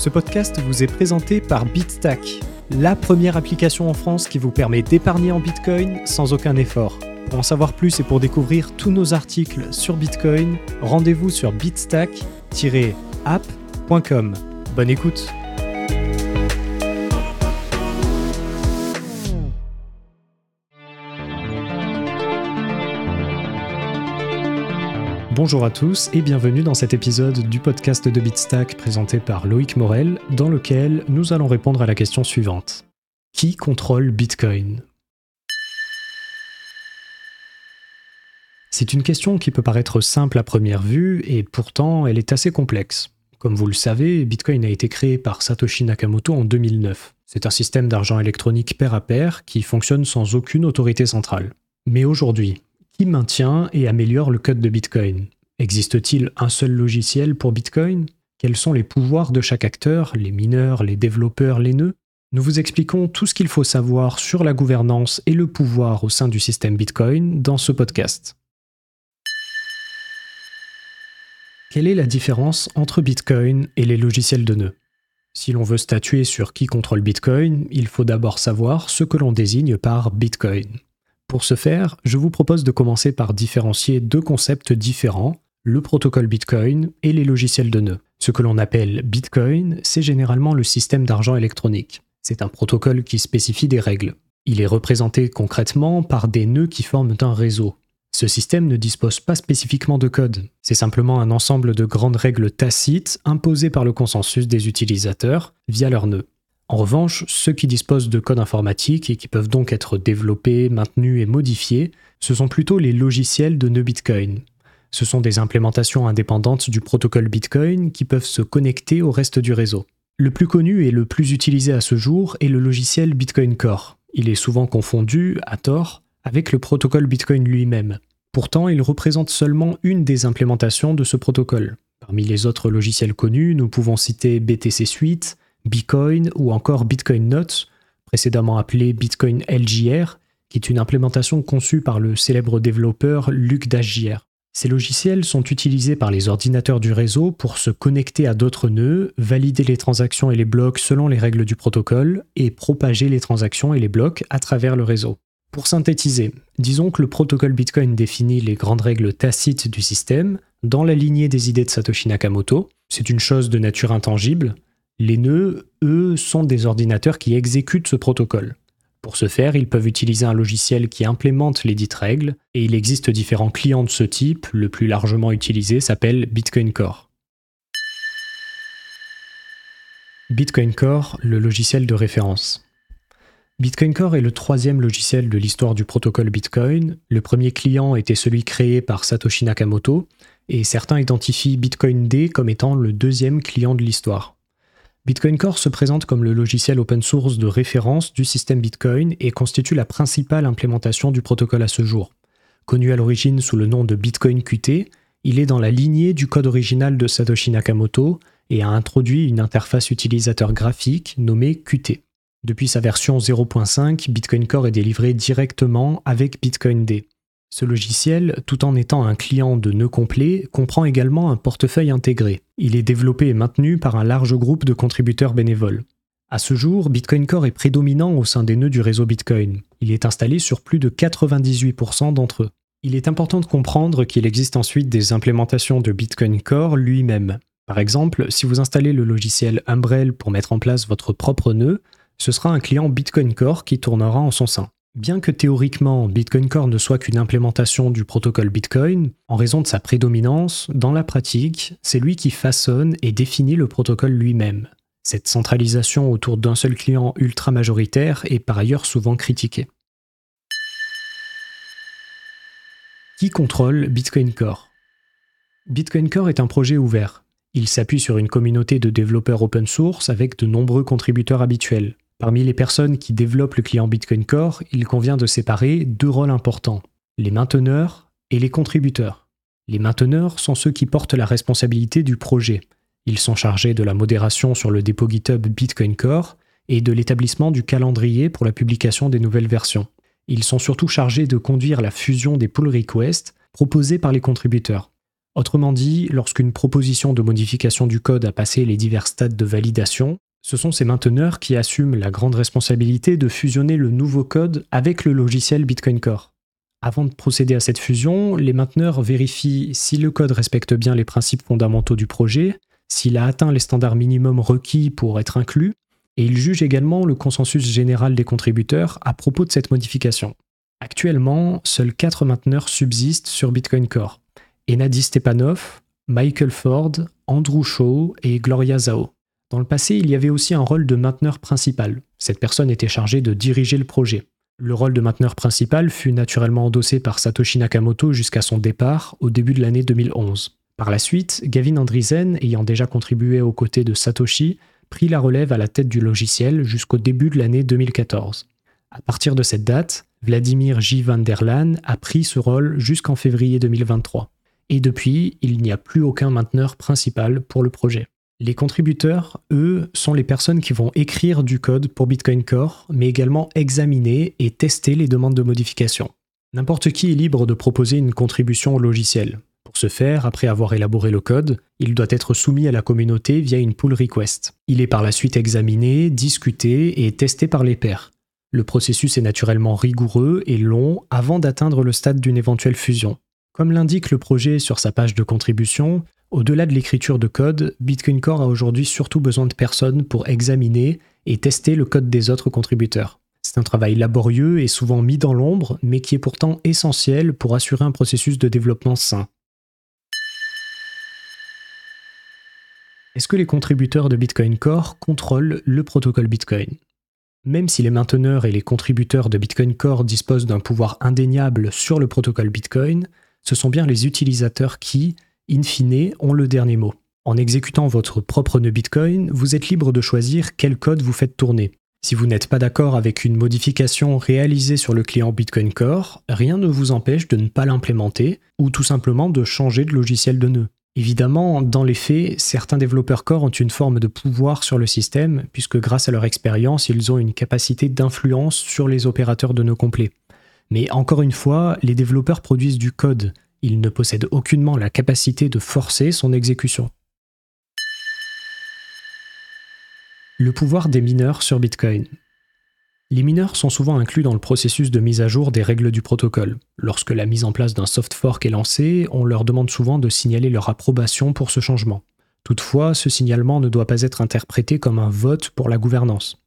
Ce podcast vous est présenté par BitStack, la première application en France qui vous permet d'épargner en Bitcoin sans aucun effort. Pour en savoir plus et pour découvrir tous nos articles sur Bitcoin, rendez-vous sur bitstack-app.com. Bonne écoute Bonjour à tous et bienvenue dans cet épisode du podcast de Bitstack présenté par Loïc Morel, dans lequel nous allons répondre à la question suivante. Qui contrôle Bitcoin? C'est une question qui peut paraître simple à première vue et pourtant elle est assez complexe. Comme vous le savez, Bitcoin a été créé par Satoshi Nakamoto en 2009. C'est un système d'argent électronique pair à pair qui fonctionne sans aucune autorité centrale. Mais aujourd'hui, qui maintient et améliore le code de Bitcoin? Existe-t-il un seul logiciel pour Bitcoin? Quels sont les pouvoirs de chaque acteur, les mineurs, les développeurs, les nœuds? Nous vous expliquons tout ce qu'il faut savoir sur la gouvernance et le pouvoir au sein du système Bitcoin dans ce podcast. Quelle est la différence entre Bitcoin et les logiciels de nœuds? Si l'on veut statuer sur qui contrôle Bitcoin, il faut d'abord savoir ce que l'on désigne par Bitcoin. Pour ce faire, je vous propose de commencer par différencier deux concepts différents, le protocole Bitcoin et les logiciels de nœuds. Ce que l'on appelle Bitcoin, c'est généralement le système d'argent électronique. C'est un protocole qui spécifie des règles. Il est représenté concrètement par des nœuds qui forment un réseau. Ce système ne dispose pas spécifiquement de code, c'est simplement un ensemble de grandes règles tacites imposées par le consensus des utilisateurs via leurs nœuds. En revanche, ceux qui disposent de code informatique et qui peuvent donc être développés, maintenus et modifiés, ce sont plutôt les logiciels de nœuds Bitcoin. Ce sont des implémentations indépendantes du protocole Bitcoin qui peuvent se connecter au reste du réseau. Le plus connu et le plus utilisé à ce jour est le logiciel Bitcoin Core. Il est souvent confondu, à tort, avec le protocole Bitcoin lui-même. Pourtant, il représente seulement une des implémentations de ce protocole. Parmi les autres logiciels connus, nous pouvons citer BTC Suite, Bitcoin ou encore Bitcoin Notes, précédemment appelé Bitcoin LJR, qui est une implémentation conçue par le célèbre développeur Luc Dagier. Ces logiciels sont utilisés par les ordinateurs du réseau pour se connecter à d'autres nœuds, valider les transactions et les blocs selon les règles du protocole et propager les transactions et les blocs à travers le réseau. Pour synthétiser, disons que le protocole Bitcoin définit les grandes règles tacites du système dans la lignée des idées de Satoshi Nakamoto. C'est une chose de nature intangible, les nœuds, eux, sont des ordinateurs qui exécutent ce protocole. Pour ce faire, ils peuvent utiliser un logiciel qui implémente les dites règles, et il existe différents clients de ce type, le plus largement utilisé s'appelle Bitcoin Core. Bitcoin Core, le logiciel de référence. Bitcoin Core est le troisième logiciel de l'histoire du protocole Bitcoin. Le premier client était celui créé par Satoshi Nakamoto, et certains identifient Bitcoin D comme étant le deuxième client de l'histoire. Bitcoin Core se présente comme le logiciel open source de référence du système Bitcoin et constitue la principale implémentation du protocole à ce jour. Connu à l'origine sous le nom de Bitcoin Qt, il est dans la lignée du code original de Satoshi Nakamoto et a introduit une interface utilisateur graphique nommée Qt. Depuis sa version 0.5, Bitcoin Core est délivré directement avec Bitcoin D. Ce logiciel, tout en étant un client de nœuds complet, comprend également un portefeuille intégré. Il est développé et maintenu par un large groupe de contributeurs bénévoles. À ce jour, Bitcoin Core est prédominant au sein des nœuds du réseau Bitcoin. Il est installé sur plus de 98% d'entre eux. Il est important de comprendre qu'il existe ensuite des implémentations de Bitcoin Core lui-même. Par exemple, si vous installez le logiciel Umbrel pour mettre en place votre propre nœud, ce sera un client Bitcoin Core qui tournera en son sein. Bien que théoriquement Bitcoin Core ne soit qu'une implémentation du protocole Bitcoin, en raison de sa prédominance, dans la pratique, c'est lui qui façonne et définit le protocole lui-même. Cette centralisation autour d'un seul client ultra majoritaire est par ailleurs souvent critiquée. Qui contrôle Bitcoin Core? Bitcoin Core est un projet ouvert. Il s'appuie sur une communauté de développeurs open source avec de nombreux contributeurs habituels. Parmi les personnes qui développent le client Bitcoin Core, il convient de séparer deux rôles importants, les mainteneurs et les contributeurs. Les mainteneurs sont ceux qui portent la responsabilité du projet. Ils sont chargés de la modération sur le dépôt GitHub Bitcoin Core et de l'établissement du calendrier pour la publication des nouvelles versions. Ils sont surtout chargés de conduire la fusion des pull requests proposés par les contributeurs. Autrement dit, lorsqu'une proposition de modification du code a passé les divers stades de validation, ce sont ces mainteneurs qui assument la grande responsabilité de fusionner le nouveau code avec le logiciel Bitcoin Core. Avant de procéder à cette fusion, les mainteneurs vérifient si le code respecte bien les principes fondamentaux du projet, s'il a atteint les standards minimums requis pour être inclus, et ils jugent également le consensus général des contributeurs à propos de cette modification. Actuellement, seuls quatre mainteneurs subsistent sur Bitcoin Core. Enadi Stepanov, Michael Ford, Andrew Shaw et Gloria Zhao. Dans le passé, il y avait aussi un rôle de mainteneur principal. Cette personne était chargée de diriger le projet. Le rôle de mainteneur principal fut naturellement endossé par Satoshi Nakamoto jusqu'à son départ au début de l'année 2011. Par la suite, Gavin Andreessen, ayant déjà contribué aux côtés de Satoshi, prit la relève à la tête du logiciel jusqu'au début de l'année 2014. À partir de cette date, Vladimir J. van der Laan a pris ce rôle jusqu'en février 2023. Et depuis, il n'y a plus aucun mainteneur principal pour le projet. Les contributeurs, eux, sont les personnes qui vont écrire du code pour Bitcoin Core, mais également examiner et tester les demandes de modification. N'importe qui est libre de proposer une contribution au logiciel. Pour ce faire, après avoir élaboré le code, il doit être soumis à la communauté via une pull request. Il est par la suite examiné, discuté et testé par les pairs. Le processus est naturellement rigoureux et long avant d'atteindre le stade d'une éventuelle fusion. Comme l'indique le projet sur sa page de contribution, au-delà de l'écriture de code, Bitcoin Core a aujourd'hui surtout besoin de personnes pour examiner et tester le code des autres contributeurs. C'est un travail laborieux et souvent mis dans l'ombre, mais qui est pourtant essentiel pour assurer un processus de développement sain. Est-ce que les contributeurs de Bitcoin Core contrôlent le protocole Bitcoin? Même si les mainteneurs et les contributeurs de Bitcoin Core disposent d'un pouvoir indéniable sur le protocole Bitcoin, ce sont bien les utilisateurs qui, in fine, ont le dernier mot. En exécutant votre propre nœud Bitcoin, vous êtes libre de choisir quel code vous faites tourner. Si vous n'êtes pas d'accord avec une modification réalisée sur le client Bitcoin Core, rien ne vous empêche de ne pas l'implémenter ou tout simplement de changer de logiciel de nœud. Évidemment, dans les faits, certains développeurs Core ont une forme de pouvoir sur le système, puisque grâce à leur expérience, ils ont une capacité d'influence sur les opérateurs de nœuds complets. Mais encore une fois, les développeurs produisent du code, il ne possède aucunement la capacité de forcer son exécution. Le pouvoir des mineurs sur Bitcoin. Les mineurs sont souvent inclus dans le processus de mise à jour des règles du protocole. Lorsque la mise en place d'un soft fork est lancée, on leur demande souvent de signaler leur approbation pour ce changement. Toutefois, ce signalement ne doit pas être interprété comme un vote pour la gouvernance.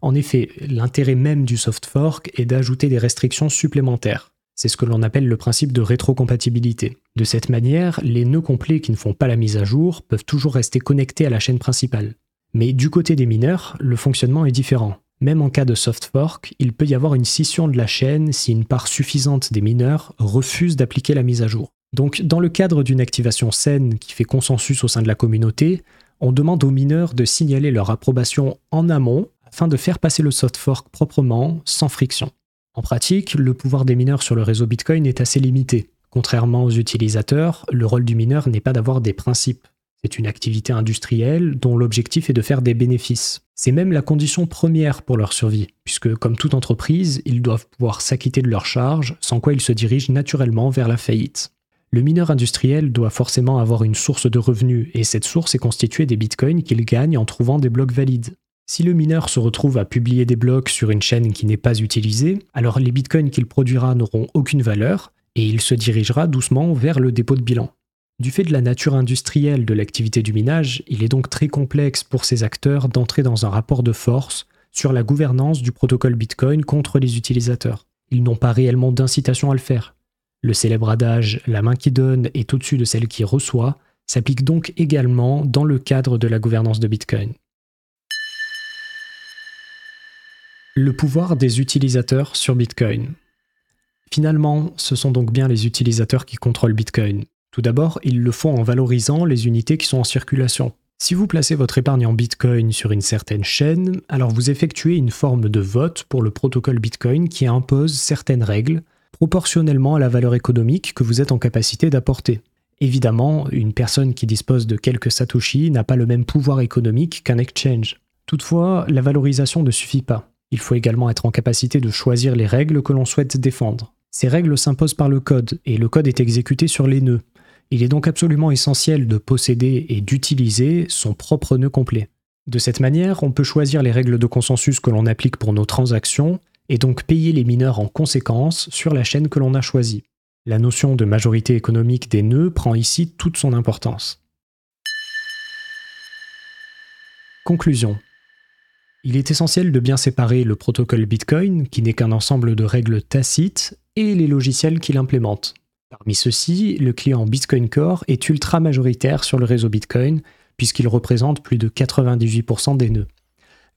En effet, l'intérêt même du soft fork est d'ajouter des restrictions supplémentaires. C'est ce que l'on appelle le principe de rétrocompatibilité. De cette manière, les nœuds complets qui ne font pas la mise à jour peuvent toujours rester connectés à la chaîne principale. Mais du côté des mineurs, le fonctionnement est différent. Même en cas de soft fork, il peut y avoir une scission de la chaîne si une part suffisante des mineurs refuse d'appliquer la mise à jour. Donc, dans le cadre d'une activation saine qui fait consensus au sein de la communauté, on demande aux mineurs de signaler leur approbation en amont afin de faire passer le soft fork proprement, sans friction. En pratique, le pouvoir des mineurs sur le réseau Bitcoin est assez limité. Contrairement aux utilisateurs, le rôle du mineur n'est pas d'avoir des principes. C'est une activité industrielle dont l'objectif est de faire des bénéfices. C'est même la condition première pour leur survie, puisque comme toute entreprise, ils doivent pouvoir s'acquitter de leurs charges, sans quoi ils se dirigent naturellement vers la faillite. Le mineur industriel doit forcément avoir une source de revenus, et cette source est constituée des bitcoins qu'il gagne en trouvant des blocs valides. Si le mineur se retrouve à publier des blocs sur une chaîne qui n'est pas utilisée, alors les bitcoins qu'il produira n'auront aucune valeur et il se dirigera doucement vers le dépôt de bilan. Du fait de la nature industrielle de l'activité du minage, il est donc très complexe pour ces acteurs d'entrer dans un rapport de force sur la gouvernance du protocole Bitcoin contre les utilisateurs. Ils n'ont pas réellement d'incitation à le faire. Le célèbre adage La main qui donne est au-dessus de celle qui reçoit s'applique donc également dans le cadre de la gouvernance de Bitcoin. Le pouvoir des utilisateurs sur Bitcoin. Finalement, ce sont donc bien les utilisateurs qui contrôlent Bitcoin. Tout d'abord, ils le font en valorisant les unités qui sont en circulation. Si vous placez votre épargne en Bitcoin sur une certaine chaîne, alors vous effectuez une forme de vote pour le protocole Bitcoin qui impose certaines règles proportionnellement à la valeur économique que vous êtes en capacité d'apporter. Évidemment, une personne qui dispose de quelques satoshi n'a pas le même pouvoir économique qu'un exchange. Toutefois, la valorisation ne suffit pas. Il faut également être en capacité de choisir les règles que l'on souhaite défendre. Ces règles s'imposent par le code, et le code est exécuté sur les nœuds. Il est donc absolument essentiel de posséder et d'utiliser son propre nœud complet. De cette manière, on peut choisir les règles de consensus que l'on applique pour nos transactions et donc payer les mineurs en conséquence sur la chaîne que l'on a choisie. La notion de majorité économique des nœuds prend ici toute son importance. Conclusion. Il est essentiel de bien séparer le protocole Bitcoin, qui n'est qu'un ensemble de règles tacites, et les logiciels qui l'implémentent. Parmi ceux-ci, le client Bitcoin Core est ultra majoritaire sur le réseau Bitcoin, puisqu'il représente plus de 98% des nœuds.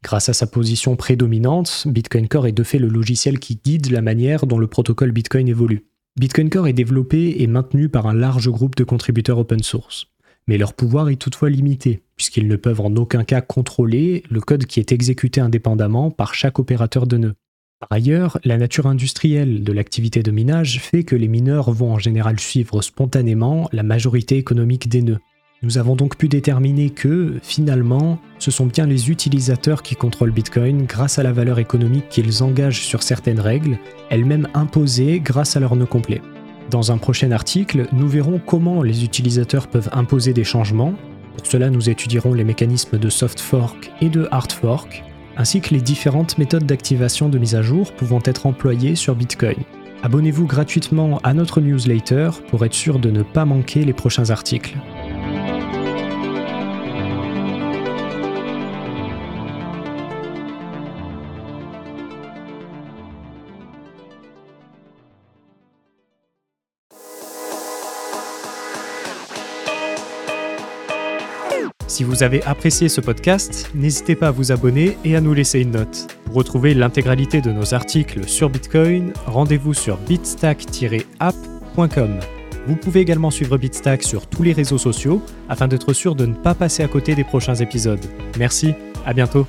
Grâce à sa position prédominante, Bitcoin Core est de fait le logiciel qui guide la manière dont le protocole Bitcoin évolue. Bitcoin Core est développé et maintenu par un large groupe de contributeurs open source. Mais leur pouvoir est toutefois limité, puisqu'ils ne peuvent en aucun cas contrôler le code qui est exécuté indépendamment par chaque opérateur de nœud. Par ailleurs, la nature industrielle de l'activité de minage fait que les mineurs vont en général suivre spontanément la majorité économique des nœuds. Nous avons donc pu déterminer que, finalement, ce sont bien les utilisateurs qui contrôlent Bitcoin grâce à la valeur économique qu'ils engagent sur certaines règles, elles-mêmes imposées grâce à leur nœud complet. Dans un prochain article, nous verrons comment les utilisateurs peuvent imposer des changements. Pour cela, nous étudierons les mécanismes de soft fork et de hard fork, ainsi que les différentes méthodes d'activation de mise à jour pouvant être employées sur Bitcoin. Abonnez-vous gratuitement à notre newsletter pour être sûr de ne pas manquer les prochains articles. Si vous avez apprécié ce podcast, n'hésitez pas à vous abonner et à nous laisser une note. Pour retrouver l'intégralité de nos articles sur Bitcoin, rendez-vous sur bitstack-app.com. Vous pouvez également suivre Bitstack sur tous les réseaux sociaux afin d'être sûr de ne pas passer à côté des prochains épisodes. Merci, à bientôt.